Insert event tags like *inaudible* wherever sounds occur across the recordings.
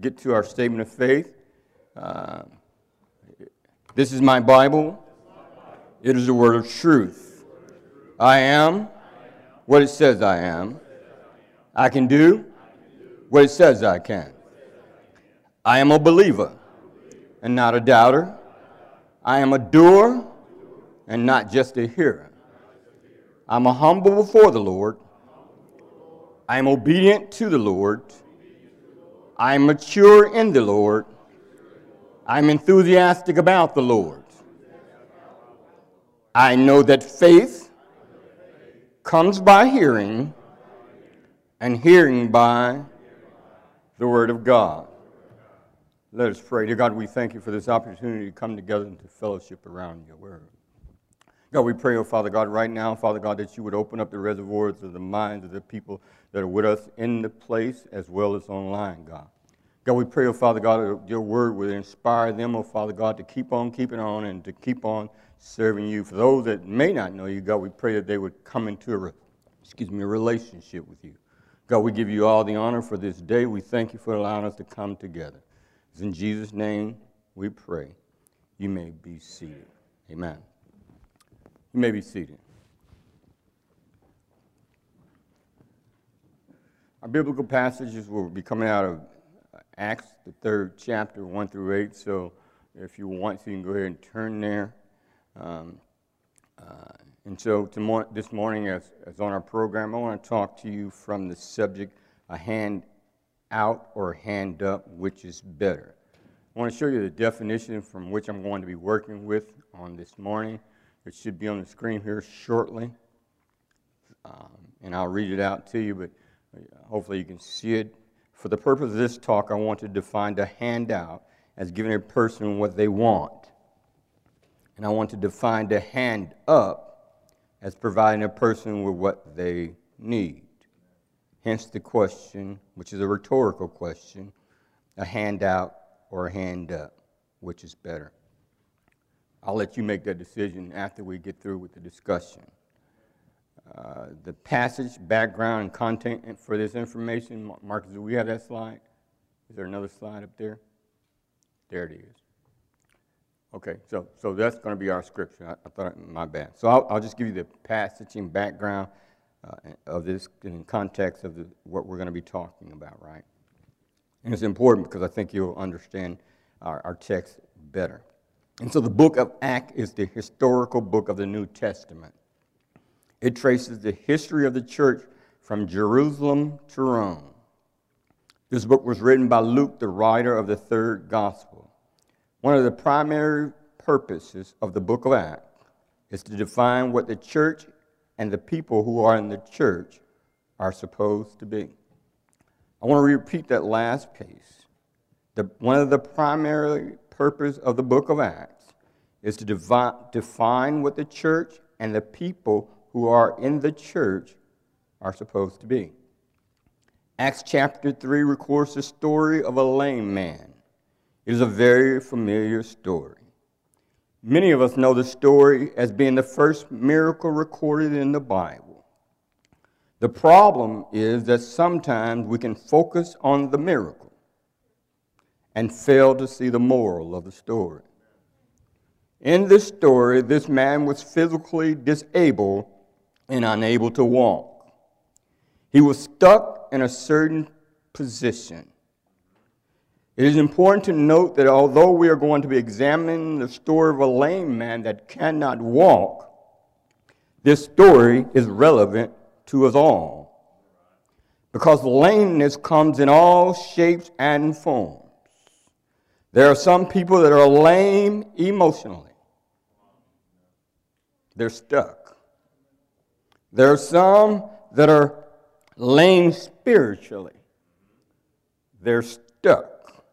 get to our statement of faith. Uh, this is my Bible. It is the word of truth. I am what it says I am. I can do what it says I can. I am a believer and not a doubter. I am a doer and not just a hearer. I'm a humble before the Lord. I am obedient to the Lord. I am mature in the Lord. I'm enthusiastic about the Lord. I know that faith comes by hearing, and hearing by the Word of God. Let us pray. Dear God, we thank you for this opportunity to come together and to fellowship around your Word. God, we pray, oh Father God, right now, Father God, that you would open up the reservoirs of the minds of the people that are with us in the place as well as online, God. God, we pray, oh Father God, that your word would inspire them, oh Father God, to keep on keeping on and to keep on serving you. For those that may not know you, God, we pray that they would come into a, excuse me, a relationship with you. God, we give you all the honor for this day. We thank you for allowing us to come together. It's in Jesus' name we pray. You may be seated. Amen. You may be seated. Our biblical passages will be coming out of Acts, the third chapter, 1 through 8. So if you want to, you can go ahead and turn there. Um, uh, and so this morning, as, as on our program, I want to talk to you from the subject a hand out or a hand up, which is better. I want to show you the definition from which I'm going to be working with on this morning. It should be on the screen here shortly. Um, and I'll read it out to you, but hopefully you can see it. For the purpose of this talk, I want to define the handout as giving a person what they want. And I want to define the hand up as providing a person with what they need. Hence the question, which is a rhetorical question a handout or a hand up, which is better? I'll let you make that decision after we get through with the discussion. Uh, the passage, background, and content for this information. Marcus, do we have that slide? Is there another slide up there? There it is. Okay, so, so that's going to be our scripture. I, I thought, my bad. So I'll, I'll, just give you the passage and background uh, of this in context of the, what we're going to be talking about, right? And it's important because I think you'll understand our, our text better. And so the book of Acts is the historical book of the New Testament. It traces the history of the church from Jerusalem to Rome. This book was written by Luke, the writer of the third gospel. One of the primary purposes of the book of Acts is to define what the church and the people who are in the church are supposed to be. I want to repeat that last piece. The, one of the primary purposes of the book of Acts is to devi- define what the church and the people who are in the church are supposed to be. Acts chapter 3 records the story of a lame man. It is a very familiar story. Many of us know the story as being the first miracle recorded in the Bible. The problem is that sometimes we can focus on the miracle and fail to see the moral of the story. In this story, this man was physically disabled and unable to walk. He was stuck in a certain position. It is important to note that although we are going to be examining the story of a lame man that cannot walk, this story is relevant to us all. Because lameness comes in all shapes and forms. There are some people that are lame emotionally, they're stuck. There are some that are lame spiritually, they're stuck.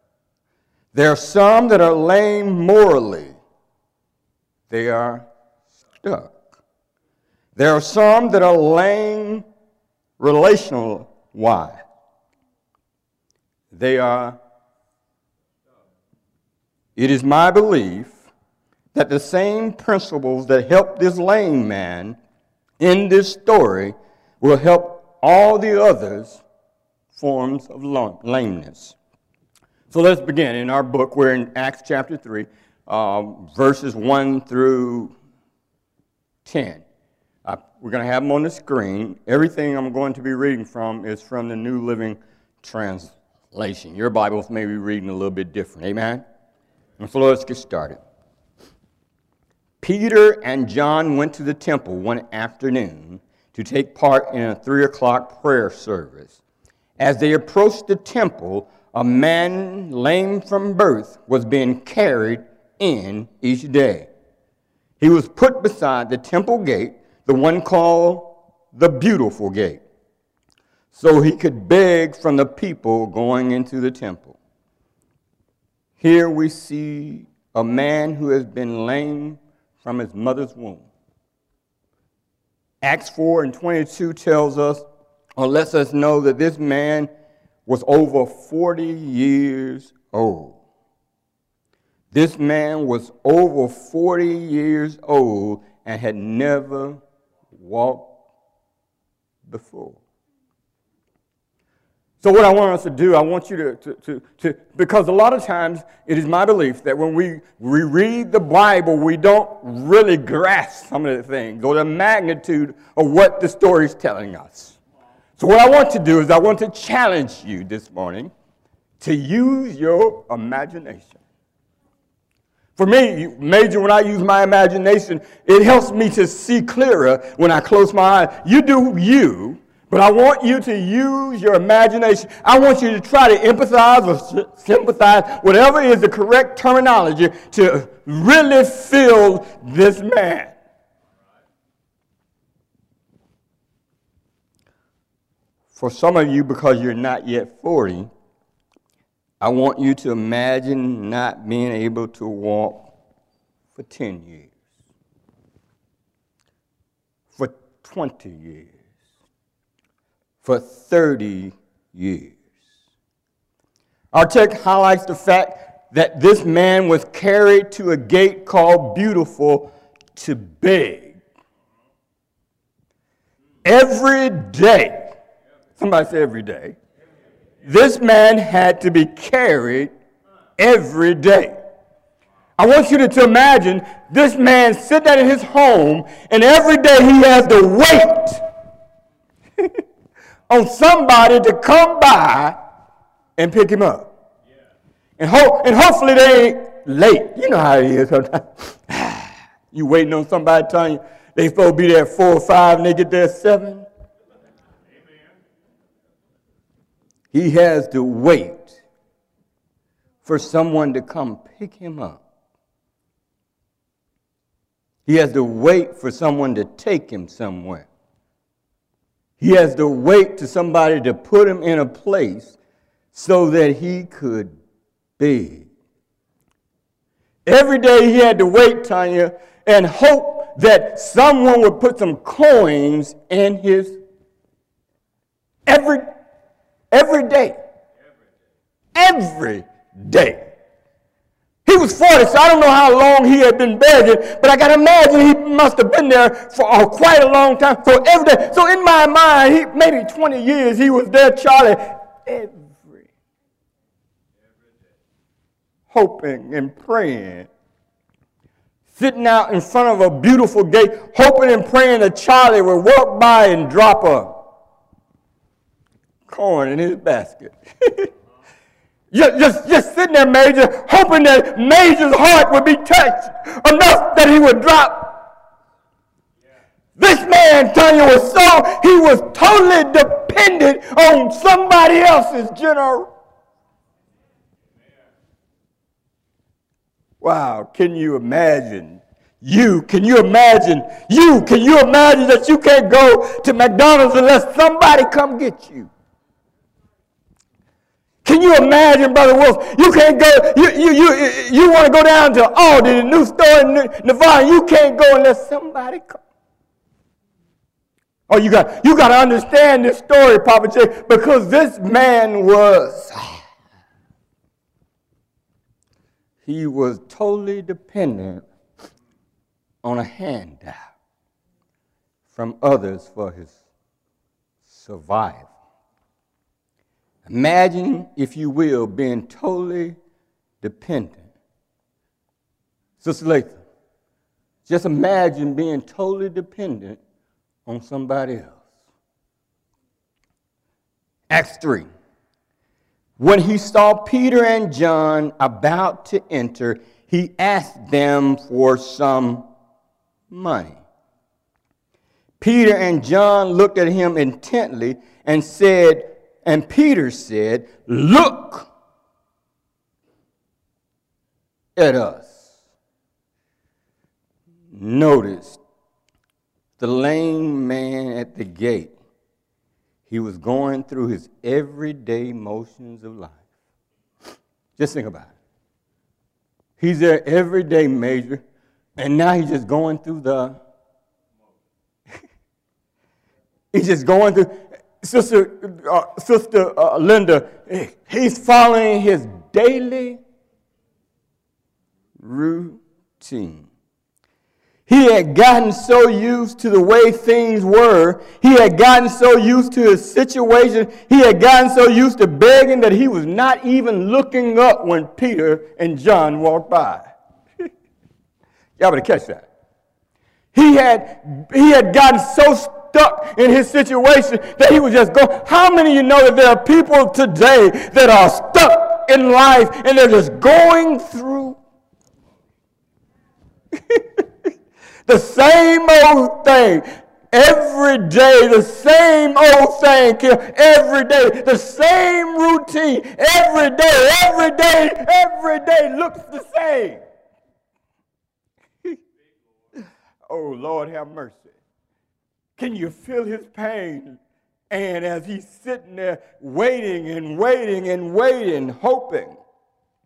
There are some that are lame morally, they are stuck. There are some that are lame relational why? They are. It is my belief that the same principles that helped this lame man in this story will help all the others forms of lameness. So let's begin. In our book, we're in Acts chapter 3, um, verses 1 through 10. Uh, we're going to have them on the screen. Everything I'm going to be reading from is from the New Living Translation. Your Bibles may be reading a little bit different. Amen? And so let's get started. Peter and John went to the temple one afternoon to take part in a three o'clock prayer service. As they approached the temple, a man lame from birth was being carried in each day. He was put beside the temple gate, the one called the Beautiful Gate, so he could beg from the people going into the temple. Here we see a man who has been lame from his mother's womb. Acts 4 and 22 tells us, or lets us know that this man was over 40 years old. This man was over 40 years old and had never walked before. So, what I want us to do, I want you to, to, to, to, because a lot of times it is my belief that when we, we read the Bible, we don't really grasp some of the things or the magnitude of what the story is telling us. So, what I want to do is, I want to challenge you this morning to use your imagination. For me, Major, when I use my imagination, it helps me to see clearer when I close my eyes. You do you, but I want you to use your imagination. I want you to try to empathize or sympathize, whatever is the correct terminology, to really feel this man. For some of you, because you're not yet 40, I want you to imagine not being able to walk for 10 years, for 20 years, for 30 years. Our text highlights the fact that this man was carried to a gate called Beautiful to beg. Every day, Somebody say every day. This man had to be carried every day. I want you to, imagine this man sitting in his home, and every day he has to wait *laughs* on somebody to come by and pick him up. And, ho- and hopefully they ain't late. You know how it is sometimes. *sighs* you waiting on somebody telling you they supposed to be there at four or five and they get there at seven. He has to wait for someone to come pick him up. He has to wait for someone to take him somewhere. He has to wait to somebody to put him in a place so that he could be. Every day he had to wait, Tanya, and hope that someone would put some coins in his every Every day. Every day. He was 40, so I don't know how long he had been begging, but I got to imagine he must have been there for uh, quite a long time. So every day, so in my mind, he, maybe 20 years he was there, Charlie, every, hoping and praying, sitting out in front of a beautiful gate, hoping and praying that Charlie would walk by and drop a corn in his basket. *laughs* just, just, just sitting there, Major, hoping that Major's heart would be touched enough that he would drop. This man, Tanya, was so, he was totally dependent on somebody else's general. Wow, can you imagine? You, can you imagine? You, can you imagine that you can't go to McDonald's unless somebody come get you? Can you imagine, Brother Wolf? You can't go, you, you, you, you want to go down to Aldi, the new store in Nevada. You can't go unless somebody comes. Oh, you got, you got to understand this story, Papa J, because this man was, he was totally dependent on a handout from others for his survival. Imagine, if you will, being totally dependent. Sister Latham, just imagine being totally dependent on somebody else. Acts 3. When he saw Peter and John about to enter, he asked them for some money. Peter and John looked at him intently and said, and Peter said, Look at us. Notice the lame man at the gate. He was going through his everyday motions of life. Just think about it. He's there everyday major, and now he's just going through the. *laughs* he's just going through. Sister, uh, Sister uh, Linda, he's following his daily routine. He had gotten so used to the way things were. He had gotten so used to his situation. He had gotten so used to begging that he was not even looking up when Peter and John walked by. *laughs* Y'all better catch that. He had, he had gotten so stuck in his situation that he was just going. How many of you know that there are people today that are stuck in life and they're just going through *laughs* the same old thing? Every day, the same old thing. Every day, the same routine. Every day, every day, every day looks the same. *laughs* oh, Lord, have mercy. Can you feel his pain? And as he's sitting there waiting and waiting and waiting, hoping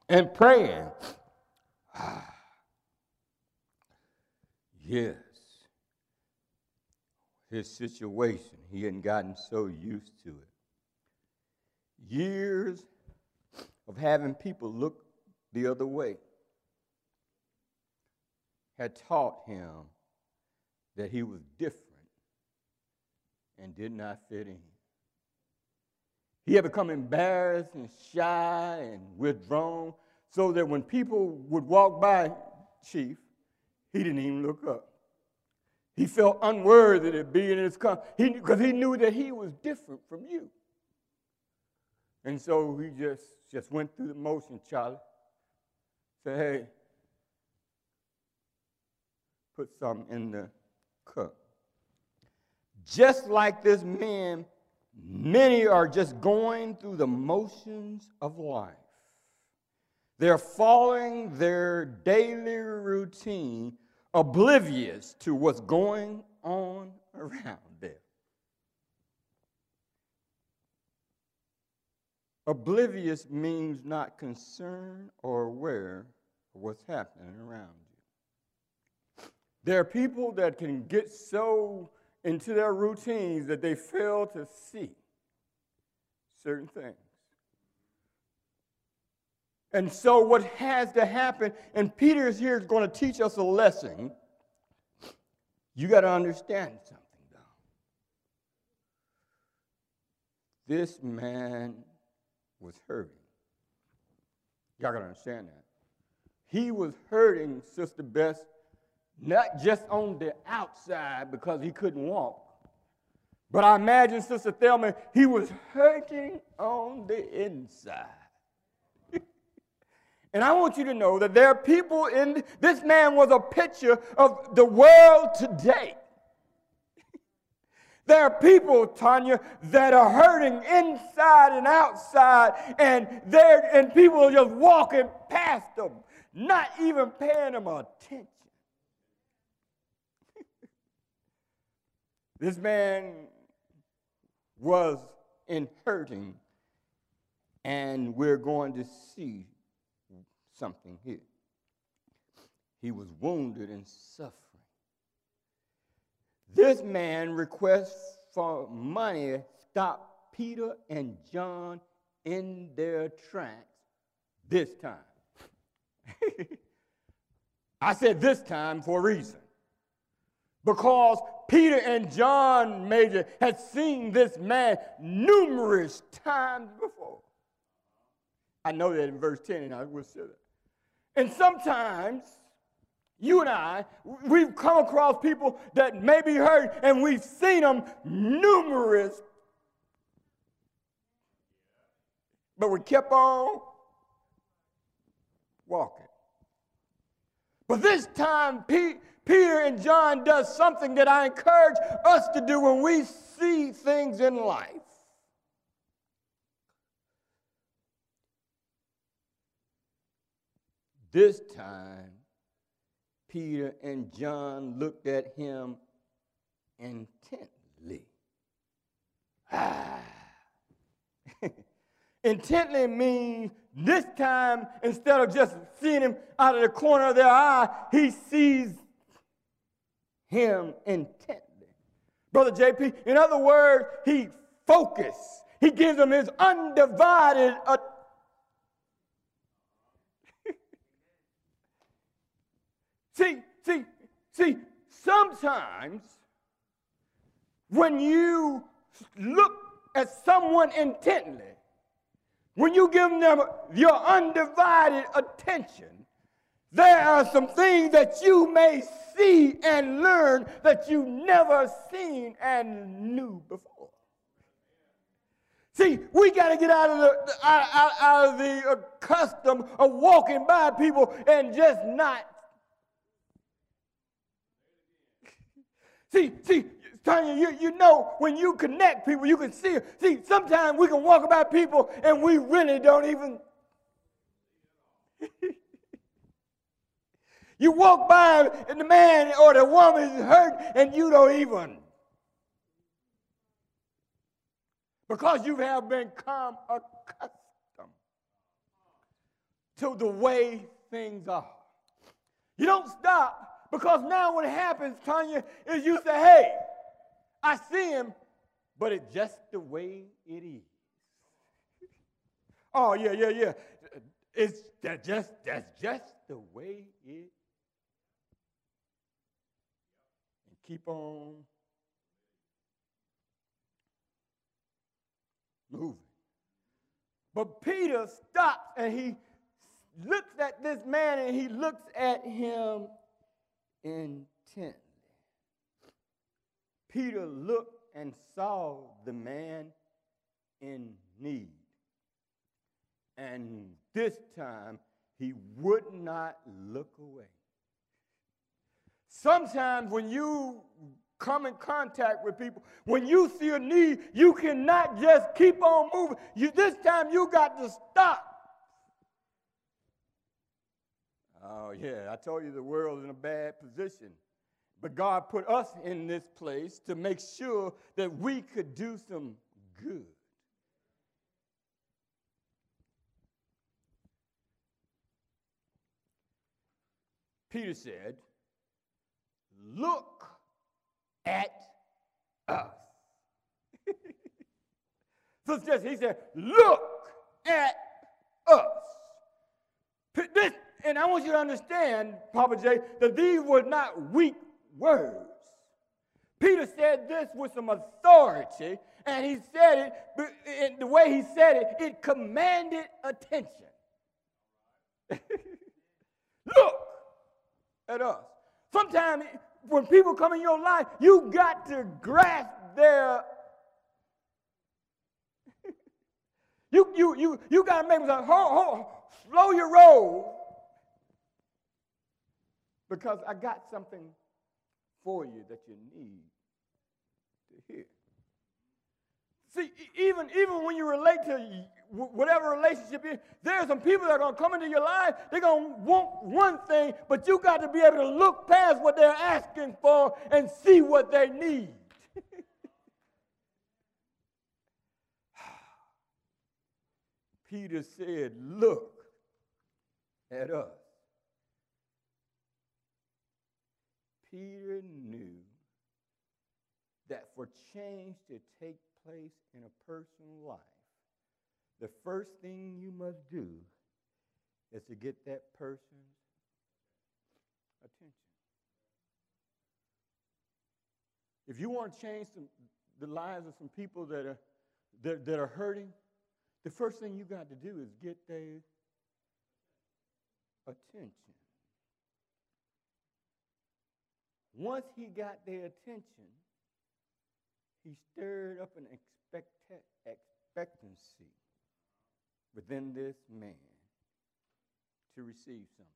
and praying, ah, yes, his situation, he hadn't gotten so used to it. Years of having people look the other way had taught him that he was different and did not fit in. He had become embarrassed and shy and withdrawn so that when people would walk by Chief, he didn't even look up. He felt unworthy to be in his company because he, knew that he was different from you. And so he just, just went through the motion, Charlie. Said, hey, put some in the cup. Just like this man, many are just going through the motions of life. They're following their daily routine, oblivious to what's going on around them. Oblivious means not concerned or aware of what's happening around you. There are people that can get so into their routines that they fail to see certain things. And so, what has to happen, and Peter is here going to teach us a lesson. You got to understand something, though. This man was hurting. Y'all got to understand that. He was hurting Sister Bess not just on the outside because he couldn't walk. But I imagine, Sister Thelma, he was hurting on the inside. *laughs* and I want you to know that there are people in this man was a picture of the world today. *laughs* There are people, Tanya, that are hurting inside and outside, and they and people are just walking past them, not even paying them attention. This man was in hurting, and we're going to see something here. He was wounded and suffering. This man requests for money stopped Peter and John in their tracks this time. *laughs* I said this time for a reason. Because Peter and John Major had seen this man numerous times before. I know that in verse 10, and I will say that. And sometimes you and I, we've come across people that may be hurt, and we've seen them numerous, but we kept on walking. But this time, Peter and John does something that I encourage us to do when we see things in life. This time, Peter and John looked at him intently. Ah. *laughs* intently means this time, instead of just seeing him out of the corner of their eye, he sees him intently. Brother JP, in other words, he focused. He gives them his undivided attention. *laughs* see, see, see, sometimes when you look at someone intently, when you give them your undivided attention, there are some things that you may see and learn that you never seen and knew before. See, we got to get out of the out, out, out of the uh, custom of walking by people and just not. see, see, Tanya, you, you know when you connect people, you can see. See, sometimes we can walk about people and we really don't even. You walk by and the man or the woman is hurt and you don't even. Because you have become accustomed to the way things are. You don't stop because now what happens, Tanya, is you say, hey, I see him, but it's just the way it is. oh, yeah, yeah, yeah. It's that just that's just the way it and keep on moving. But Peter stops and he looks at this man and he looks at him intently. Peter looked and saw the man in need. And this time, he would not look away. Sometimes, when you come in contact with people, when you see a need, you cannot just keep on moving. You, this time, you got to stop. Oh, yeah, I told you the world's in a bad position. But God put us in this place to make sure that we could do some good. Peter said, Look at us. *laughs* so just, he said, Look at us. This, and I want you to understand, Papa J, that these were not weak words. Peter said this with some authority, and he said it, in the way he said it, it commanded attention. *laughs* Look at us. Sometimes when people come in your life, you got to grasp their. *laughs* you you you you got to make them say, hold, hold, slow your roll, because I got something for you that you need to hear. See, even, even when you relate to whatever relationship is, there are some people that are going to come into your life, they're going to want one thing, but you got to be able to look past what they're asking for and see what they need. *sighs* Peter said, Look at us. Peter knew that for change to take place in a person's life, the first thing you must do is to get that person's attention. If you want to change some, the lives of some people that are, that, that are hurting, the first thing you got to do is get their attention. Once he got their attention, he stirred up an expect- expectancy within this man to receive something.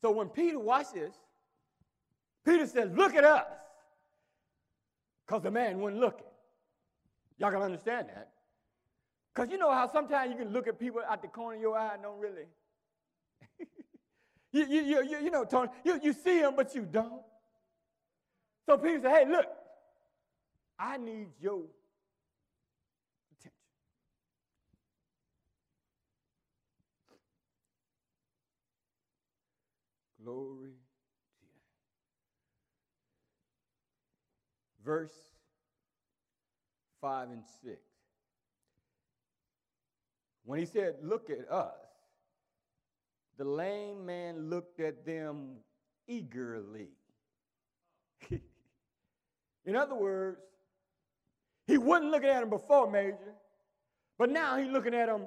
So when Peter, watch this, Peter says, Look at us. Because the man wasn't looking. Y'all can understand that. Because you know how sometimes you can look at people at the corner of your eye and don't really. *laughs* you, you, you, you, know, Tony, you, you see them, but you don't. So Peter said, Hey, look, I need your attention. Glory to. Verse 5 and 6. When he said, Look at us, the lame man looked at them eagerly. *laughs* In other words, he wasn't looking at him before, Major, but now he's looking at him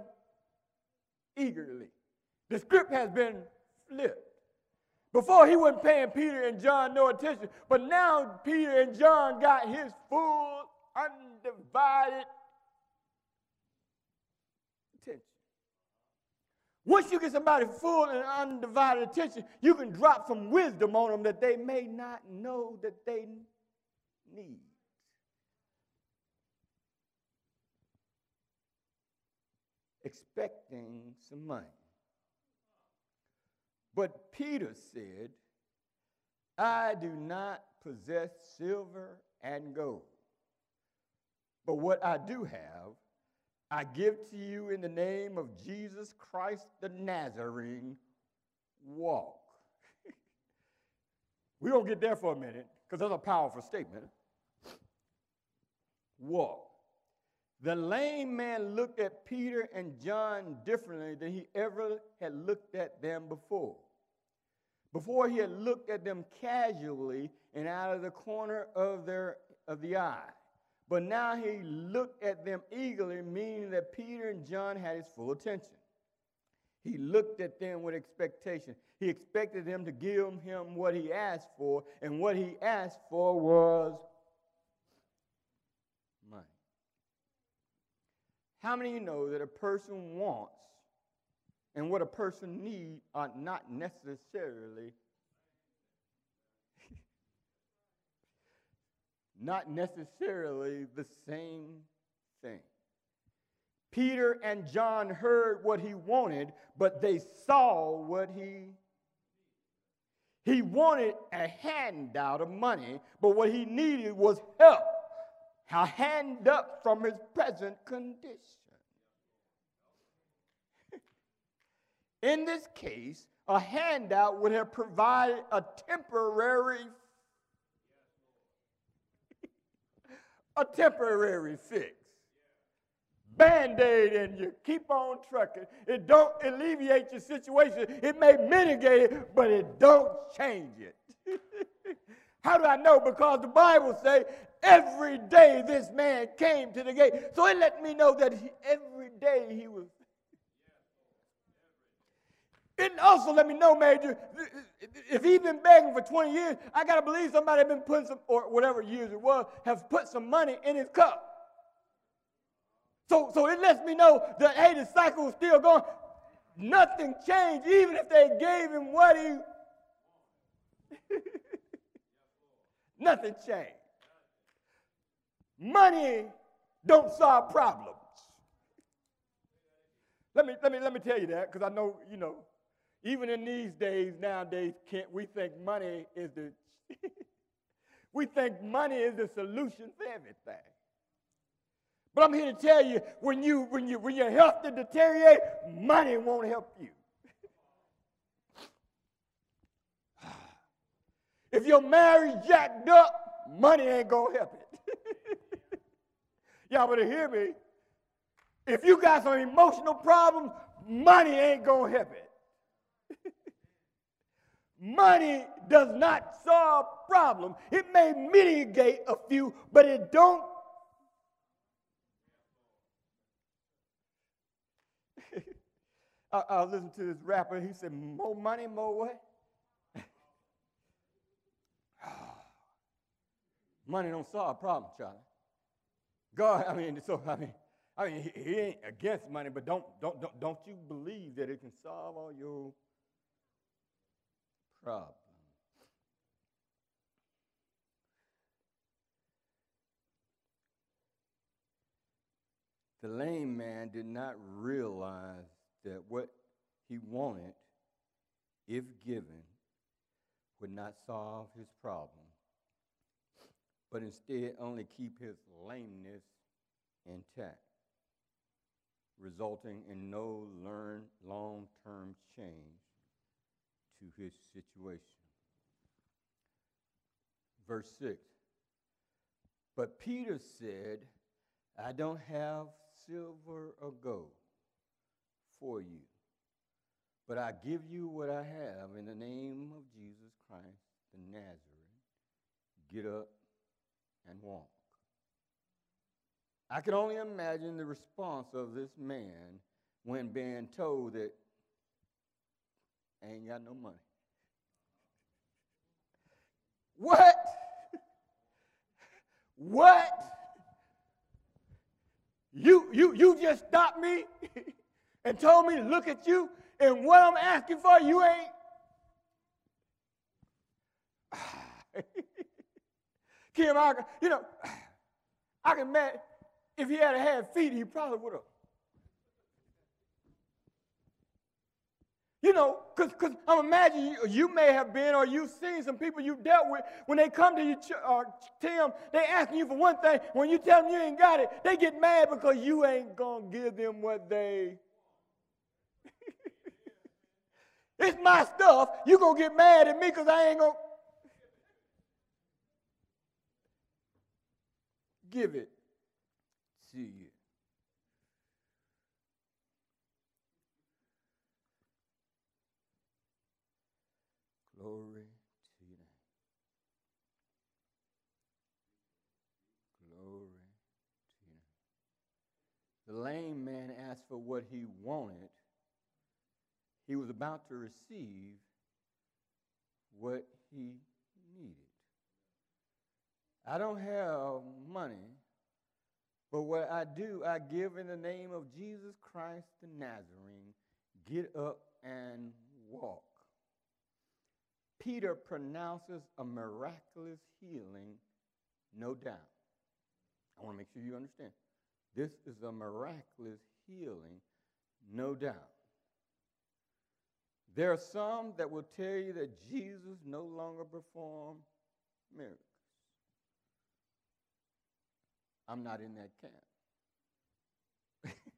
eagerly. The script has been flipped. Before he wasn't paying Peter and John no attention, but now Peter and John got his full, undivided attention. Once you get somebody full and undivided attention, you can drop some wisdom on them that they may not know that they need. Expecting some money. But Peter said, I do not possess silver and gold. But what I do have, I give to you in the name of Jesus Christ the Nazarene. Walk. *laughs* Going to get there for a minute because that's a powerful statement. Walk. The lame man looked at Peter and John differently than he ever had looked at them before. Before he had looked at them casually and out of the corner of, their, of the eye. But now he looked at them eagerly, meaning that Peter and John had his full attention. He looked at them with expectation. He expected them to give him what he asked for, and what he asked for was money. How many of you know that a person wants and what a person needs are not necessarily *laughs* not necessarily the same thing. Peter and John heard what he wanted, but they saw what he he wanted a handout of money, but what he needed was help. A hand up from his present condition. In this case, a handout would have provided a temporary *laughs* a temporary fix. Band-aid and you keep on trucking. It don't alleviate your situation. It may mitigate it, but it don't change it. *laughs* How do I know? Because the Bible say every day this man came to the gate. So it let me know that he, every day he was it also let me know, Major, if he's been begging for 20 years, I got to believe somebody been putting some, or whatever years it was, has put some money in his cup. So, so it lets me know that, hey, the cycle is still going. Nothing changed, even if they gave him what he. *laughs* Nothing changed. Money don't solve problems. Let me, let me, let me tell you that because I know, you know, even in these days, nowadays, Kent, we think money is the *laughs* we think money is the solution for everything. But I'm here to tell you, when you when you when your health to deteriorate, money won't help you. *sighs* if your marriage jacked up, money ain't gonna help it. *laughs* Y'all better hear me. If you got some emotional problems, money ain't gonna help it. Money does not solve problems. It may mitigate a few, but it don't. *laughs* I, I was listening to this rapper. He said, "More money, more what?" *sighs* money don't solve problem, Charlie. God, I mean, so I mean, I mean, he, he ain't against money, but don't don't don't don't you believe that it can solve all your problems? The lame man did not realize that what he wanted, if given, would not solve his problem, but instead only keep his lameness intact, resulting in no long term change to his situation. Verse 6 But Peter said, I don't have silver or gold for you, but I give you what I have in the name of Jesus Christ the Nazarene. Get up and walk. I can only imagine the response of this man when being told that I ain't got no money. What? What? You, you, you just stopped me *laughs* and told me to look at you, and what I'm asking for, you ain't. *sighs* Kim, I, you know, *sighs* I can imagine if he had had feet, he probably would have. You know, because I'm imagining you, you, may have been or you've seen some people you dealt with. When they come to you, uh, Tim, they asking you for one thing. When you tell them you ain't got it, they get mad because you ain't going to give them what they. *laughs* it's my stuff. you going to get mad at me because I ain't going to. Give it to you. Glory to your name. Glory to your name. The lame man asked for what he wanted. He was about to receive what he needed. I don't have money, but what I do, I give in the name of Jesus Christ the Nazarene. Get up and walk. Peter pronounces a miraculous healing, no doubt. I want to make sure you understand. This is a miraculous healing, no doubt. There are some that will tell you that Jesus no longer performed miracles. I'm not in that camp. *laughs*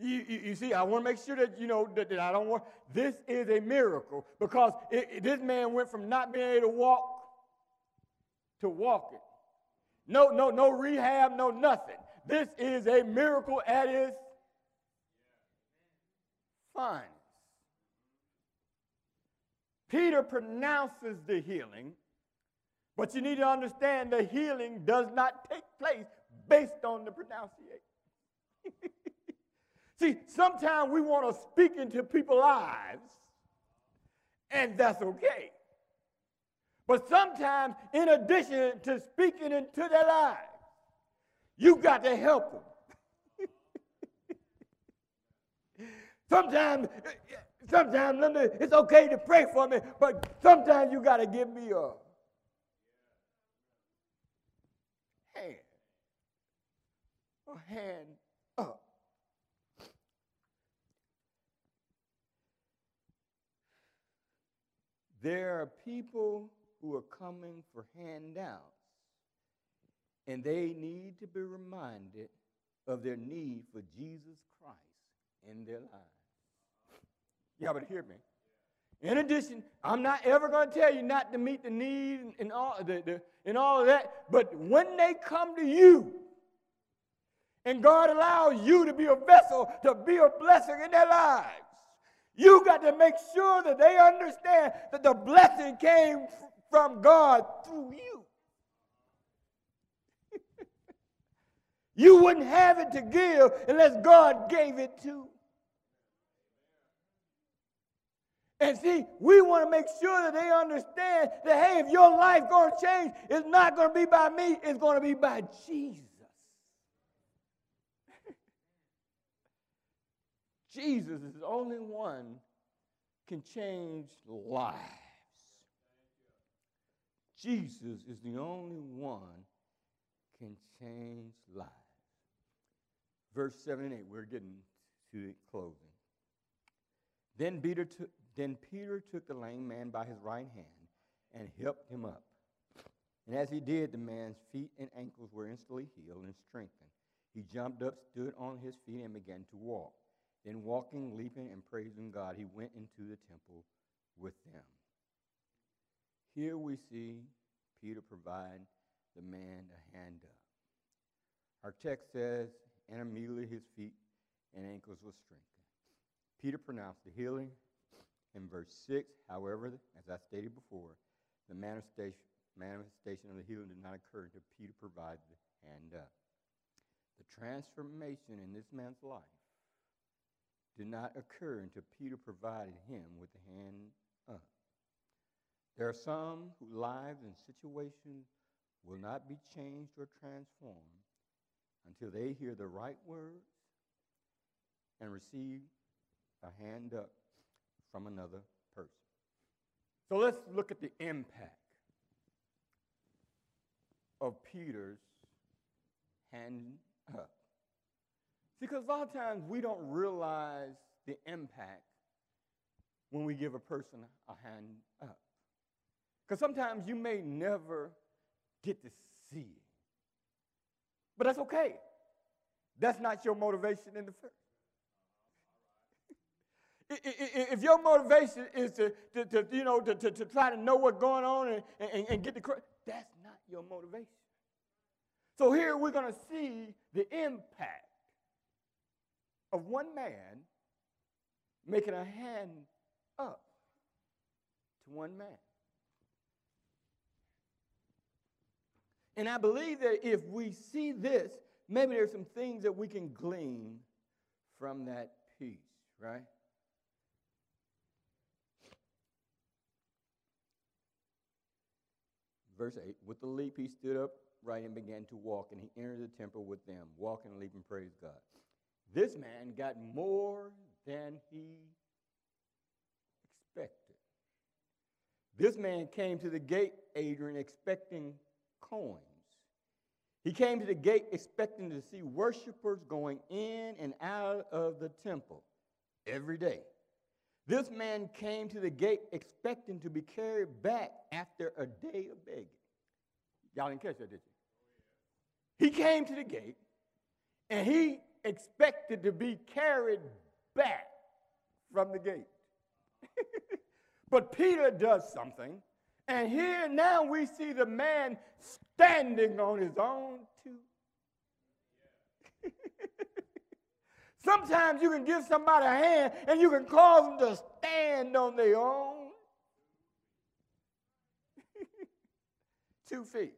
You, you, you, see, I want to make sure that you know that, that, I don't want. This is a miracle because it, it, this man went from not being able to walk to walking. No, no, no rehab, no nothing. This is a miracle at its finest. Peter pronounces the healing, but you need to understand the healing does not take place based on the pronunciation. *laughs* See, sometimes we want to speak into people's lives, and that's okay. But sometimes, in addition to speaking into their lives, you got to help them. *laughs* sometimes, sometimes it's okay to pray for me, but sometimes you got to give me a hand. A hand up. There are people who are coming for handouts, and they need to be reminded of their need for Jesus Christ in their lives. Y'all better hear me. In addition, I'm not ever going to tell you not to meet the need and all, the, the, and all of that, but when they come to you, and God allows you to be a vessel to be a blessing in their lives, You got to make sure that they understand that the blessing came from God through you. *laughs* you wouldn't have it to give unless God gave it to. And see, we want to make sure that they understand that, hey, if your life going to change, it's not going to be by me, it's going to be by Jesus. Jesus is the only one can change lives. Jesus is the only one can change lives. Verse 7 and 8, we're getting to closing. Then Peter, took, then Peter took the lame man by his right hand and helped him up. And as he did, the man's feet and ankles were instantly healed and strengthened. He jumped up, stood on his feet, and began to walk. Then, walking, leaping, and praising God, he went into the temple with them. Here we see Peter provide the man a hand up. Our text says, and immediately his feet and ankles were strengthened. Peter pronounced the healing in verse 6. However, as I stated before, the manifestation, manifestation of the healing did not occur until Peter provided the hand up. The transformation in this man's life did not occur until Peter provided him with the hand up. There are some whose lives and situations will not be changed or transformed until they hear the right words and receive a hand up from another person. So let's look at the impact of Peter's hand up. Because a lot of times we don't realize the impact when we give a person a hand up. Because sometimes you may never get to see it. But that's okay. That's not your motivation in the first. *laughs* if your motivation is to, to, to you know, to, to, to, try to know what's going on and, and, and get the that's not your motivation. So here we're going to see the impact of one man making a hand up to one man. And I believe that if we see this, maybe there's some things that we can glean from that piece, right? Verse 8 With the leap, he stood up right and began to walk, and he entered the temple with them, walking and leaping, praise God. This man got more than he expected. This man came to the gate, Adrian, expecting coins. He came to the gate expecting to see worshipers going in and out of the temple every day. This man came to the gate expecting to be carried back after a day of begging. Y'all didn't catch that, did you? He came to the gate and he expected to be carried back from the gate. *laughs* but Peter does something, and here now we see the man standing on his own two. *laughs* Sometimes you can give somebody a hand and you can cause them to stand on their own *laughs* two feet.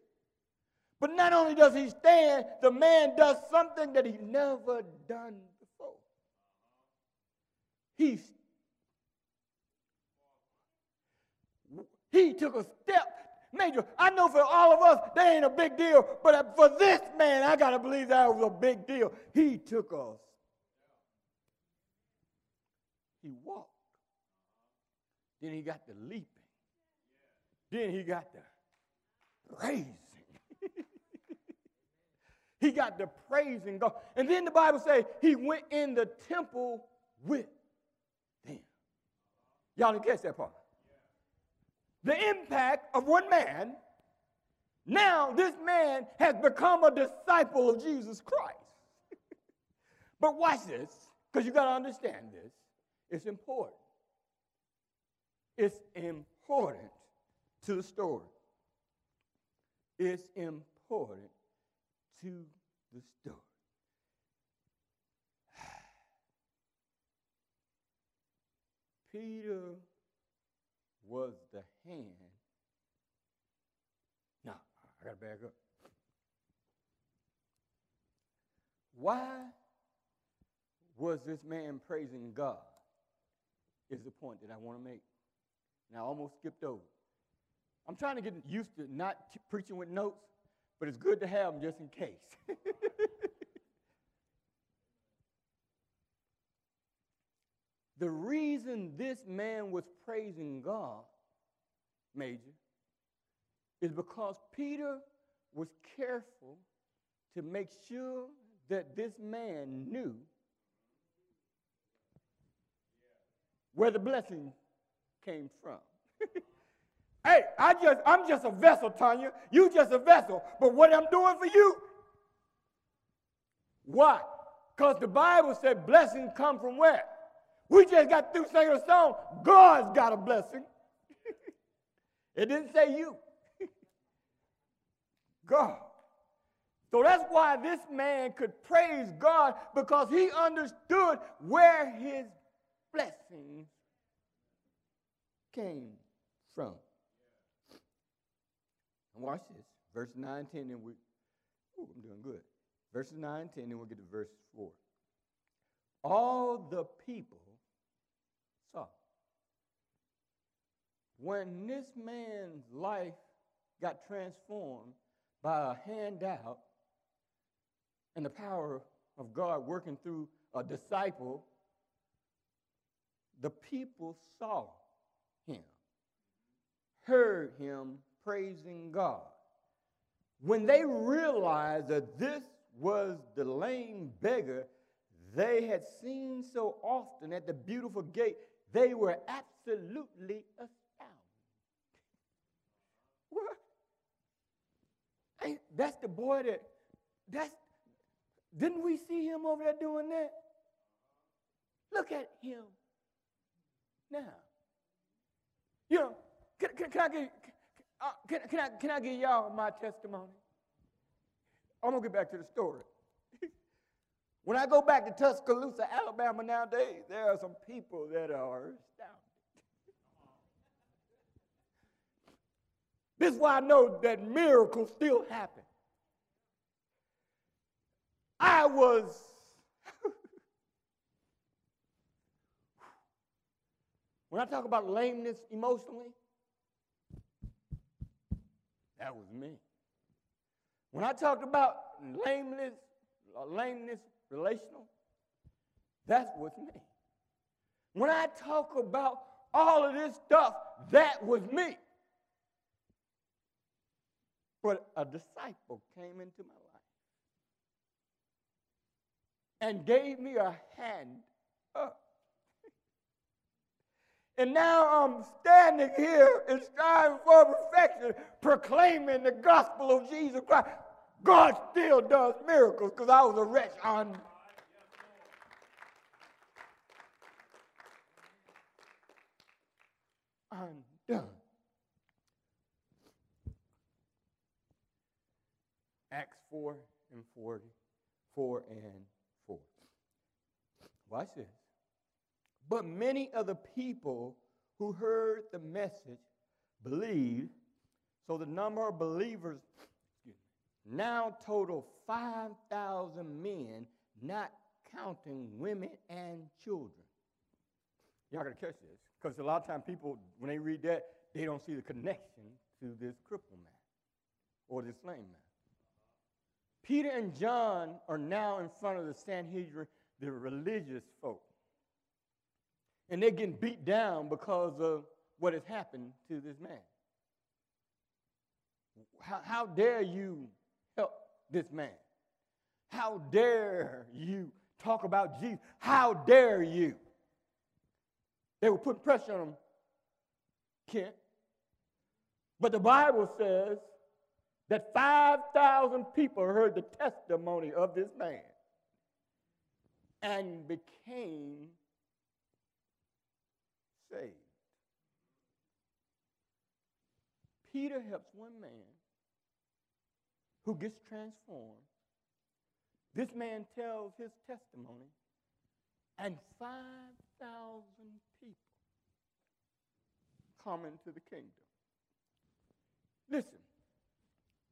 But not only does he stand, the man does something that he never done before. He, he took a step. Major, I know for all of us, that ain't a big deal, but for this man, I got to believe that was a big deal. He took us. He walked. Then he got the leaping. Then he got the praising. He got to praising God. And then the Bible says he went in the temple with them. Y'all didn't catch that part. The impact of one man, now this man has become a disciple of Jesus Christ. *laughs* but watch this, because you got to understand this. It's important. It's important to the story. It's important to the story. *sighs* Peter was the hand. Now, I got to back up. Why was this man praising God? Is the point that I want to make. And I almost skipped over. I'm trying to get used to not t- preaching with notes, but it's good to have them just in case. *laughs* the reason this man was praising God, Major, is because Peter was careful to make sure that this man knew where the blessing came from. *laughs* hey, I just I'm just a vessel, Tanya. You just a vessel. But what I'm doing for you, why? Because the Bible said blessings come from where? We just got through singing a song. God's got a blessing. *laughs* it didn't say you. *laughs* God. So that's why this man could praise God because he understood where his blessings came from. And watch this. Verse 9, 10, and we, ooh, I'm doing good. Verses 9, 10, and we'll get to verse 4. All the people saw. When this man's life got transformed by a handout and the power of God working through a disciple, the people saw him, heard him praising God. When they realized that this was the lame beggar they had seen so often at the beautiful gate, they were absolutely astounded. What? That's the boy that, that's, didn't we see him over there doing that? Look at him now. You know, can, can, can I give, uh, can, can, I, can I give y'all my testimony? I'm going to get back to the story. *laughs* when I go back to Tuscaloosa, Alabama nowadays, there are some people that are astounded. this is why I know that miracles still happen. I was *laughs* when I talk about lameness emotionally, that was me. When I talked about lameness, uh, lameness relational, that was me. When I talk about all of this stuff, that was me. But a disciple came into my life and gave me a hand up. And now I'm standing here and striving for perfection, proclaiming the gospel of Jesus Christ. God still does miracles because I was a wretch on. Undone. Acts 4 and 40, 4 and 4. Watch this. But many of the people who heard the message believed, so the number of believers now total 5,000 men, not counting women and children. Y'all gotta catch this, because a lot of times people, when they read that, they don't see the connection to this crippled man or this lame man. Peter and John are now in front of the Sanhedrin, the religious folk. And they're getting beat down because of what has happened to this man. How, how dare you help this man? How dare you talk about Jesus? How dare you? They were putting pressure on him, Kent. But the Bible says that 5,000 people heard the testimony of this man and became saved. Peter helps one man who gets transformed. This man tells his testimony, and 5,000 people come into the kingdom. Listen,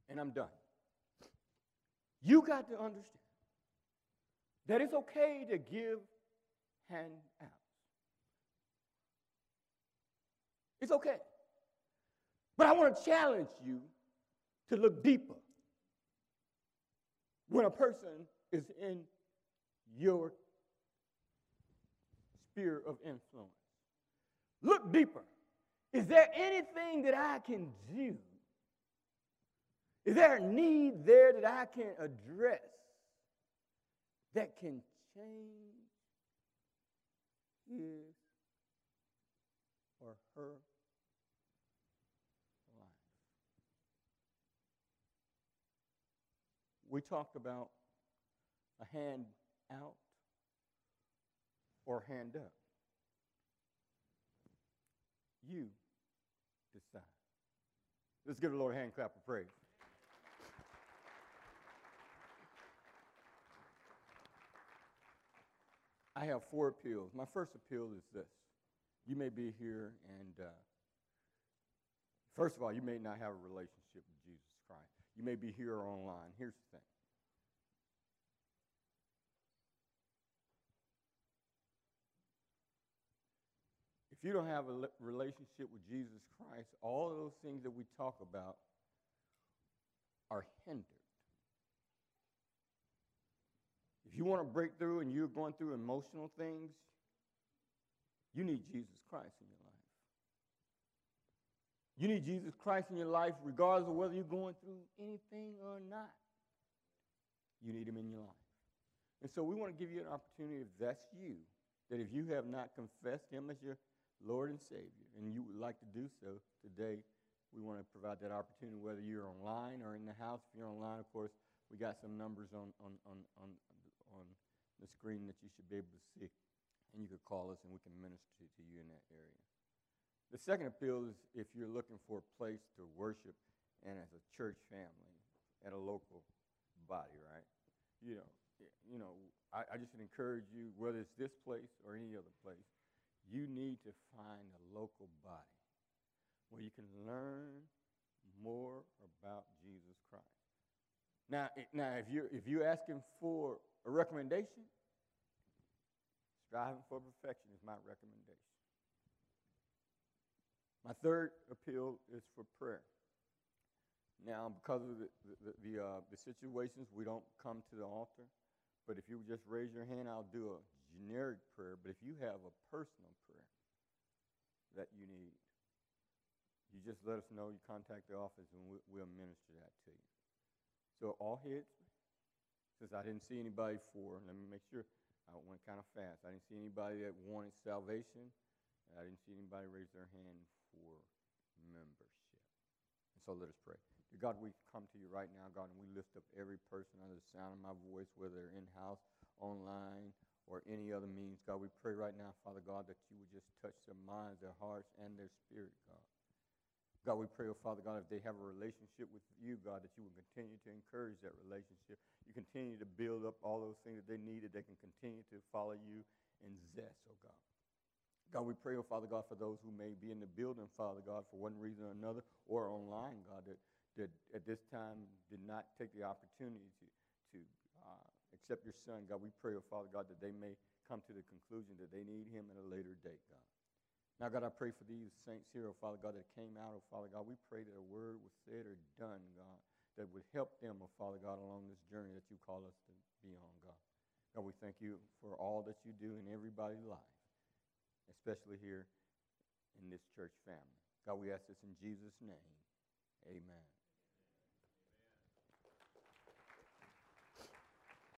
and I'm done. You got to understand that it's okay to give handouts. It's okay. But I want to challenge you to look deeper when a person is in your sphere of influence. Look deeper. Is there anything that I can do? Is there a need there that I can address that can change his or her life? We talked about a hand out or hand up. You decide. Let's give the Lord a hand clap of praise. I have four appeals. My first appeal is this you may be here, and uh, first of all, you may not have a relationship with Jesus. You may be here or online. Here's the thing if you don't have a relationship with Jesus Christ, all of those things that we talk about are hindered. If you want to break through and you're going through emotional things, you need Jesus Christ in your life. You need Jesus Christ in your life regardless of whether you're going through anything or not. You need him in your life. And so we want to give you an opportunity, if that's you, that if you have not confessed him as your Lord and Savior, and you would like to do so today, we want to provide that opportunity, whether you're online or in the house. If you're online, of course, we got some numbers on, on, on, on, on the screen that you should be able to see, and you could call us and we can minister to you in that area. The second appeal is if you're looking for a place to worship and as a church family at a local body, right? You know, you know, I, I just encourage you, whether it's this place or any other place, you need to find a local body where you can learn more about Jesus Christ. Now, now if, you're, if you're asking for a recommendation, striving for perfection is my recommendation. My third appeal is for prayer. Now, because of the, the, the, uh, the situations, we don't come to the altar. But if you just raise your hand, I'll do a generic prayer, but if you have a personal prayer that you need, you just let us know. You contact the office, and we'll minister that to you. So all heads. Since I didn't see anybody for, let me make sure. I went kind of fast. I didn't see anybody that wanted salvation. And I didn't see anybody raise their hand for membership. And so let us pray. Dear God, we come to you right now, God, and we lift up every person under the sound of my voice, whether they're in house, online, or any other means. God, we pray right now, Father God, that you would just touch their minds, their hearts, and their spirit, God. God, we pray, oh Father God, if they have a relationship with you, God, that you would continue to encourage that relationship. You continue to build up all those things that they need, that they can continue to follow you in zest, oh God. God, we pray, oh Father God, for those who may be in the building, Father God, for one reason or another, or online, God, that, that at this time did not take the opportunity to, to uh, accept your son, God. We pray, oh Father God, that they may come to the conclusion that they need him at a later date, God. Now, God, I pray for these saints here, oh Father God, that came out, oh Father God. We pray that a word was said or done, God, that would help them, oh Father God, along this journey that you call us to be on, God. God, we thank you for all that you do in everybody's life, especially here in this church family. God, we ask this in Jesus' name. Amen.